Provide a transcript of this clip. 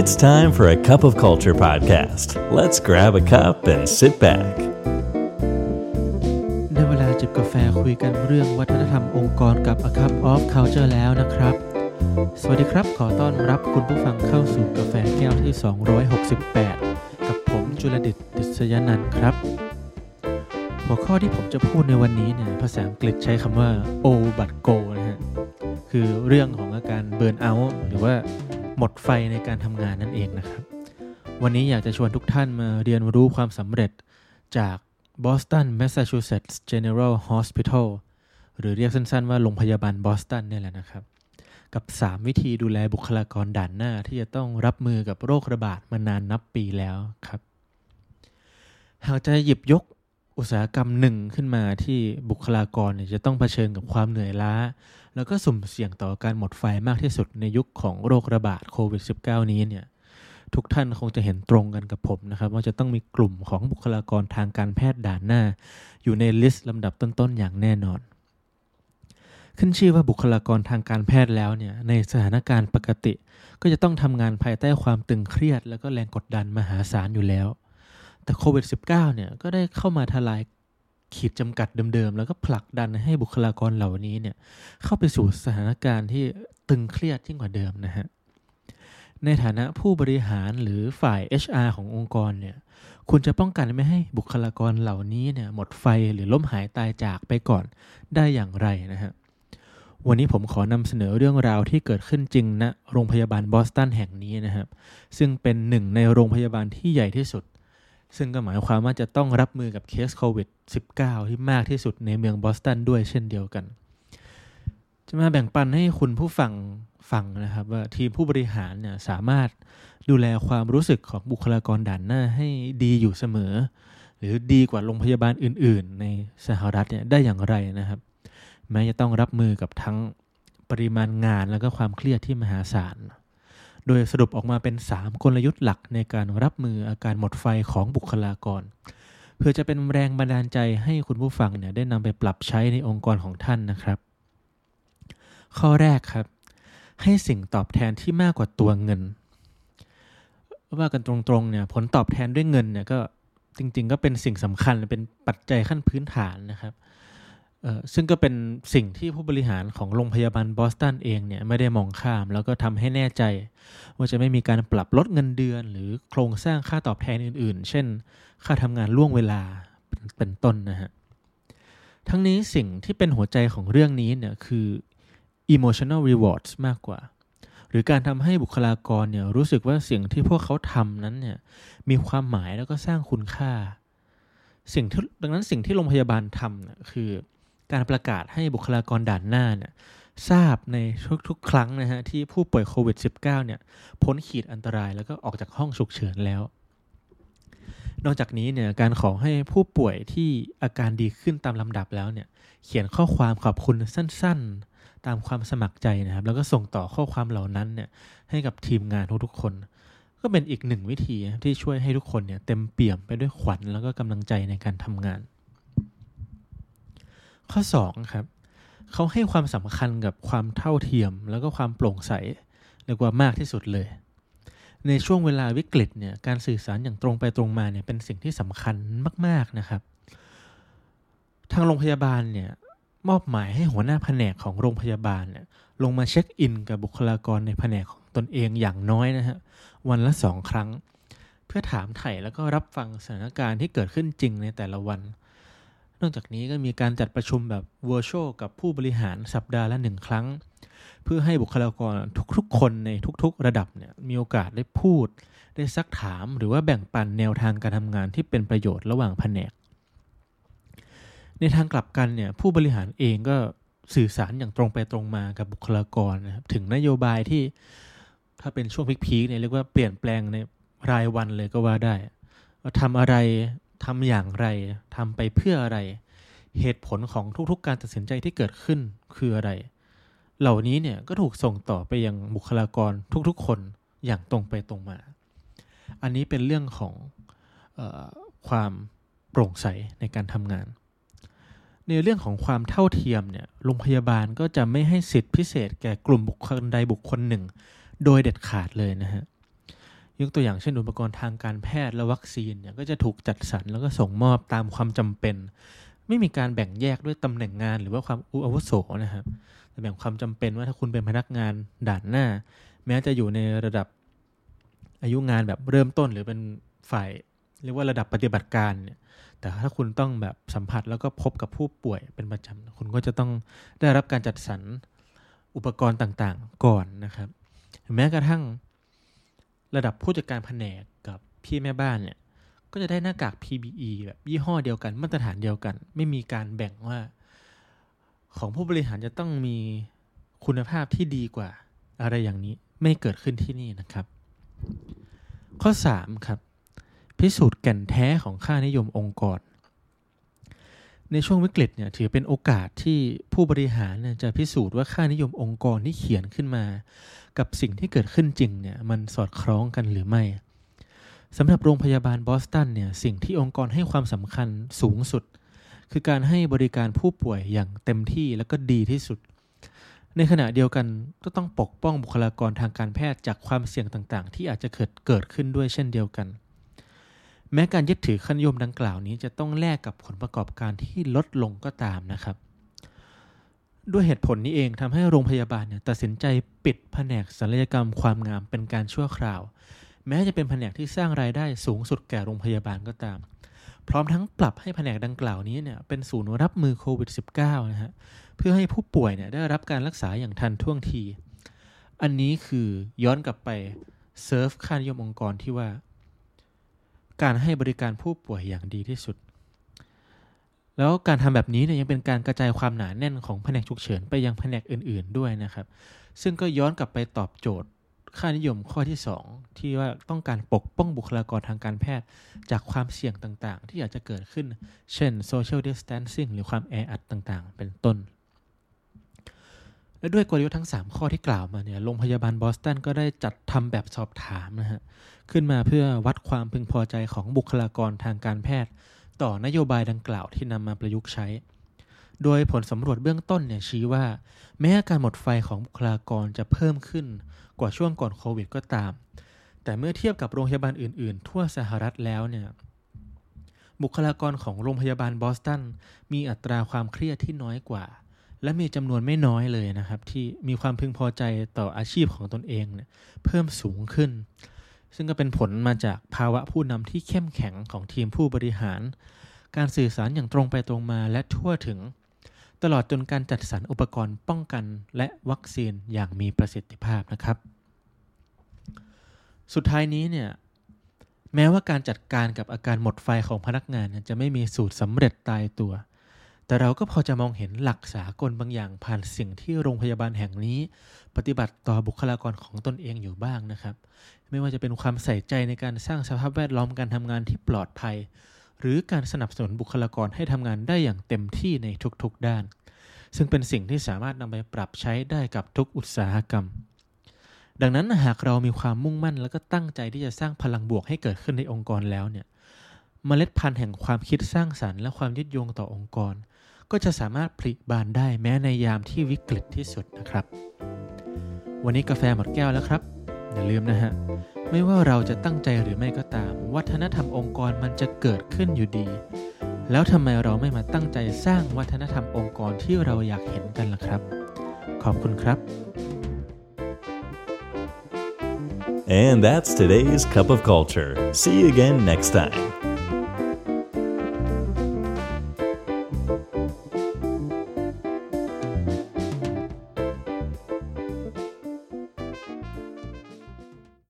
It's time for a cup of culture podcast. Let's grab a cup and sit back. ในเวลาจิบกาแฟคุยกันเรื่องวัฒนธรรมองค์กรกับ A Cup of Culture แล้วนะครับ สวัสดีครับ ขอต้อนรับคุณผู้ฟังเข้าสู่กาแฟแก้วที่ 268 กับผมจุลดิตดิษยนันท์ครับ หัวข้อที่ผมจะพูดในวันนี้เนี่ยภาษาอังกฤษใช้คำว่า O but go นะฮะ คือเรื่องของอาการเบิร์นเอาท์หรือว่า หมดไฟในการทำงานนั่นเองนะครับ วันนี้อยากจะชวนทุกท่านมาเรียนรู้ความสำเร็จจาก Boston Massachusetts General Hospital หรือเรียกสั้นๆว่าโรงพยาบาลบอสตันเนี่ยแหละนะครับ กับ 3 วิธีดูแลบุคลากรด่านหน้าที่จะต้องรับมือกับโรคระบาดมานานนับปีแล้วครับ หากจะหยิบยกอุตสาหกรรมหนึ่งขึ้นมาที่บุคลากรจะต้องเผชิญกับความเหนื่อยล้า แล้วก็สุ่มเสี่ยงต่อการหมดไฟมากที่สุดในยุคของโรคระบาดโควิด -19 นี้เนี่ยทุกท่านคงจะเห็นตรงกันกับผมนะครับ ว่าจะต้องมีกลุ่มของบุคลากรทางการแพทย์ด่านหน้า อยู่ในลิสต์ลำดับต้นๆอย่างแน่นอน ขึ้นชื่อว่าบุคลากรทางการแพทย์แล้วเนี่ยในสถานการณ์ปกติ ก็จะต้องทำงานภายใต้ความตึงเครียด แล้วก็แรงกดดันมหาศาลอยู่แล้ว แต่โควิด -19 เนี่ยก็ได้เข้ามาทลาย ขีดจำกัดเดิมๆ แล้วก็ผลักดันให้บุคลากรเหล่านี้เนี่ยเข้าไปสู่สถานการณ์ที่ตึงเครียดยิ่งกว่าเดิมนะฮะ ในฐานะผู้บริหารหรือฝ่าย HR ขององค์กรเนี่ยคุณจะป้องกันไม่ให้บุคลากรเหล่านี้เนี่ยหมดไฟหรือล้มหายตายจากไปก่อนได้อย่างไรนะฮะ วันนี้ผมขอนำเสนอเรื่องราวที่เกิดขึ้นจริงณนะโรงพยาบาลบอสตันแห่งนี้นะครับ ซึ่งเป็นหนึ่งในโรงพยาบาลที่ใหญ่ที่สุด ซึ่งก็หมายความว่าจะต้องรับมือกับเคสโควิด -19 ที่มากที่สุดในเมืองบอสตันด้วยเช่นเดียวกัน จะมาแบ่งปันให้คุณผู้ฟังฟังนะครับ ว่าทีมผู้บริหารเนี่ยสามารถดูแลความรู้สึกของบุคลากรด่านหน้าให้ดีอยู่เสมอ หรือดีกว่าโรงพยาบาลอื่น ๆ ในสหรัฐเนี่ยได้อย่างไรนะครับ แม้จะต้องรับมือกับทั้งปริมาณงานแล้วก็ความเครียดที่มหาศาล โดยสรุปออกมาเป็น 3 กลยุทธ์หลักในการรับมืออาการหมดไฟของบุคลากร เพื่อจะเป็นแรงบันดาลใจให้คุณผู้ฟังเนี่ยได้นำไปปรับใช้ในองค์กรของท่านนะครับ ข้อแรกครับ ให้สิ่งตอบแทนที่มากกว่าตัวเงิน ว่ากันตรงๆเนี่ยผลตอบแทนด้วยเงินเนี่ยก็จริงๆ ก็เป็นสิ่งสำคัญเป็นปัจจัยขั้นพื้นฐานนะครับ ซึ่งก็เป็นสิ่งที่ผู้บริหารของโรงพยาบาลบอสตันเองเนี่ยไม่ได้มองข้าม แล้วก็ทำให้แน่ใจ ว่าจะไม่มีการปรับลดเงินเดือน หรือโครงสร้างค่าตอบแทนอื่น ๆ เช่น ค่าทำงานล่วงเวลาเป็นต้นนะฮะทั้งนี้สิ่งที่เป็นหัวใจของเรื่องนี้เนี่ยคือ emotional rewards มากกว่า หรือการทำให้บุคลากรเนี่ยรู้สึกว่าสิ่งที่พวกเขาทำนั้นเนี่ยมีความหมายแล้วก็สร้างคุณค่า สิ่งที่ดังนั้นสิ่งที่โรงพยาบาลทำเนี่ยคือ การประกาศให้บุคลากรด่านหน้าเนี่ยทราบในทุกๆ ครั้งนะฮะที่ผู้ป่วยโควิด -19 เนี่ยพ้นขีดอันตรายแล้วก็ออกจากห้องฉุกเฉินแล้ว นอกจากนี้เนี่ยการขอให้ผู้ป่วยที่อาการดีขึ้นตามลำดับแล้วเนี่ยเขียนข้อความขอบคุณสั้นๆ ตามความสมัครใจนะครับ แล้วก็ส่งต่อข้อความเหล่านั้นเนี่ยให้กับทีมงานทุกๆคน ก็เป็นอีกหนึ่งวิธีที่ช่วยให้ทุกคนเนี่ยเต็มเปี่ยมไปด้วยขวัญแล้วก็กำลังใจในการทำงาน ข้อ2ครับเขาให้ความสำคัญกับความเท่าเทียม แล้วก็ความโปร่งใสเรียกว่ามากที่สุดเลย ในช่วงเวลาวิกฤตเนี่ยการสื่อสารอย่างตรงไปตรงมาเนี่ยเป็นสิ่งที่สำคัญมาก ๆนะครับ ทางโรงพยาบาลเนี่ยมอบหมายให้หัวหน้าแผนกของโรงพยาบาลเนี่ยลงมาเช็คอินกับบุคลากรในแผนกของตนเองอย่างน้อยนะฮะวันละสองครั้ง เพื่อถามไถ่แล้วก็รับฟังสถานการณ์ที่เกิดขึ้นจริงในแต่ละวัน นอกจากนี้ก็มีการจัดประชุมแบบ virtual กับผู้บริหารสัปดาห์ละหนึ่งครั้ง เพื่อให้บุคลากรทุกๆ คนในทุกๆ ระดับเนี่ยมีโอกาสได้พูด ได้ซักถามหรือว่าแบ่งปันแนวทางการทำงานที่เป็นประโยชน์ระหว่างแผนก ในทางกลับกันเนี่ยผู้บริหารเองก็สื่อสารอย่างตรงไปตรงมากับบุคลากรนะครับถึงนโยบายที่ถ้าเป็นช่วงพีคๆเนี่ยเรียกว่าเปลี่ยนแปลงในรายวันเลยก็ว่าได้ว่าทำอะไร ทำอย่างไรทำไปเพื่ออะไร เหตุผลของทุกๆ การตัดสินใจที่เกิดขึ้นคืออะไร เหล่านี้เนี่ยก็ถูกส่งต่อไปยังบุคลากรทุกๆ คนอย่างตรงไปตรงมา อันนี้เป็นเรื่องของออความโปร่งใสในการทำงาน ในเรื่องของความเท่าเทียมเนี่ยโรงพยาบาลก็จะไม่ให้สิทธิพิเศษแก่กลุ่มบุคคลใดบุคคลหนึ่ง โดยเด็ดขาดเลยนะฮะ ยกตัวอย่างเช่นอุปกรณ์ทางการแพทย์และวัคซีนเนี่ยก็จะถูกจัดสรรแล้วก็ส่งมอบตามความจำเป็น ไม่มีการแบ่งแยกด้วยตำแหน่งงาน หรือว่าความอาวุโสนะครับแต่แบ่งความจำเป็นว่าถ้าคุณเป็นพนักงานด่านหน้า แม้จะอยู่ในระดับอายุงานแบบเริ่มต้นหรือเป็นฝ่ายเรียกว่าระดับปฏิบัติการเนี่ยแต่ถ้าคุณต้องแบบสัมผัสแล้วก็พบกับผู้ป่วยเป็นประจำคุณก็จะต้องได้รับการจัดสรรอุปกรณ์ต่างๆ ก่อนนะครับ แม้กระทั่ง ระดับผู้จัดการแผนกกับพี่แม่บ้านเนี่ย ก็จะได้หน้ากาก PBE แบบยี่ห้อเดียวกันมาตรฐานเดียวกัน ไม่มีการแบ่งว่า ของผู้บริหารจะต้องมีคุณภาพที่ดีกว่า อะไรอย่างนี้ไม่เกิดขึ้นที่นี่นะครับ ข้อ 3 ครับ พิสูจน์แก่นแท้ของค่านิยมองค์กร ในช่วงวิกฤตเนี่ยถือเป็นโอกาสที่ผู้บริหารจะพิสูจน์ว่าค่านิยมองค์กรที่เขียนขึ้นมา กับสิ่งที่เกิดขึ้นจริงเนี่ยมันสอดคล้องกันหรือไม่สำหรับโรงพยาบาลบอสตันเนี่ยสิ่งที่องค์กรให้ความสำคัญสูงสุด คือการให้บริการผู้ป่วยอย่างเต็มที่และก็ดีที่สุด ในขณะเดียวกันก็ต้องปกป้องบุคลากรทางการแพทย์จากความเสี่ยงต่างๆ ที่อาจจะเกิดเกิดขึ้นด้วยเช่นเดียวกัน แม้การยึดถือขั้นยมดังกล่าวนี้จะต้องแลกกับผลประกอบการที่ลดลงก็ตามนะครับ ด้วยเหตุผลนี้เองทำให้โรงพยาบาลเนี่ยตัดสินใจปิดแผนกศัลยกรรมความงามเป็นการชั่วคราว แม้จะเป็นแผนกที่สร้างรายได้สูงสุดแก่โรงพยาบาลก็ตาม พร้อมทั้งปรับให้แผนกดังกล่าวนี้เนี่ยเป็นศูนย์รับมือโควิด -19 นะฮะเพื่อให้ผู้ป่วยเนี่ยได้รับการรักษาอย่างทันท่วงที อันนี้คือย้อนกลับไปเซิร์ฟค่านิยมองค์กรที่ว่า การให้บริการผู้ป่วยอย่างดีที่สุด แล้วการทำแบบนี้เนี่ยยังเป็นการกระจายความหนาแน่นของแผนกฉุกเฉินไปยังแผนกอื่น ๆด้วยนะครับ ซึ่งก็ย้อนกลับไปตอบโจทย์ค่านิยมข้อที่ 2 ที่ว่าต้องการปกป้องบุคลากรทางการแพทย์ จากความเสี่ยงต่างๆ ที่อาจจะเกิดขึ้น เช่น social distancing หรือความแออัดต่างๆ เป็นต้น และด้วยกลยุทธ์ทั้ง 3 ข้อที่กล่าวมาเนี่ยโรงพยาบาลบอสตันก็ได้จัดทำแบบสอบถามนะฮะขึ้นมาเพื่อวัดความพึงพอใจของบุคลากรทางการแพทย์ ต่อนโยบายดังกล่าวที่นำมาประยุกต์ใช้ โดยผลสำรวจเบื้องต้นเนี่ยชี้ว่า แม้การหมดไฟของบุคลากรจะเพิ่มขึ้นกว่าช่วงก่อนโควิดก็ตาม แต่เมื่อเทียบกับโรงพยาบาลอื่นๆ ทั่วสหรัฐแล้วเนี่ยบุคลากรของโรงพยาบาลบอสตันมีอัตราความเครียดที่น้อยกว่า และมีจำนวนไม่น้อยเลยนะครับ ที่มีความพึงพอใจต่ออาชีพของตนเองเนี่ยเพิ่มสูงขึ้น ซึ่งก็เป็นผลมาจากภาวะผู้นำที่เข้มแข็งของทีมผู้บริหาร การสื่อสารอย่างตรงไปตรงมาและทั่วถึง ตลอดจนการจัดสรรอุปกรณ์ป้องกันและวัคซีนอย่างมีประสิทธิภาพนะครับ สุดท้ายนี้เนี่ยแม้ว่าการจัดการกับอาการหมดไฟของพนักงานจะไม่มีสูตรสำเร็จตายตัว แต่เราก็พอจะมองเห็นหลักสากลบางอย่างผ่านสิ่งที่โรงพยาบาลแห่งนี้ ปฏิบัติต่อบุคลากรของตนเองอยู่บ้างนะครับ ไม่ว่าจะเป็นความใส่ใจในการสร้างสภาพแวดล้อมการทำงานที่ปลอดภัย หรือการสนับสนุนบุคลากรให้ทำงานได้อย่างเต็มที่ในทุกๆด้าน ซึ่งเป็นสิ่งที่สามารถนำไปปรับใช้ได้กับทุกอุตสาหกรรม ดังนั้นหากเรามีความมุ่งมั่น และก็ตั้งใจที่จะสร้างพลังบวกให้เกิดขึ้นในองค์กรแล้วเนี่ยมเมล็ดพันธุ์แห่งความคิดสร้างสรรค์และความยึดโยงต่อองค์กร ก็จะสามารถผลิบานได้แม้ในยามที่วิกฤตที่สุดนะครับ วันนี้กาแฟหมดแก้วแล้วครับ อย่าลืมนะฮะ ไม่ว่าเราจะตั้งใจหรือไม่ก็ตาม วัฒนธรรมองค์กรมันจะเกิดขึ้นอยู่ดี แล้วทำไมเราไม่มาตั้งใจสร้างวัฒนธรรมองค์กรที่เราอยากเห็นกันล่ะครับ ขอบคุณครับ And that's today's Cup of Culture. See you again next time.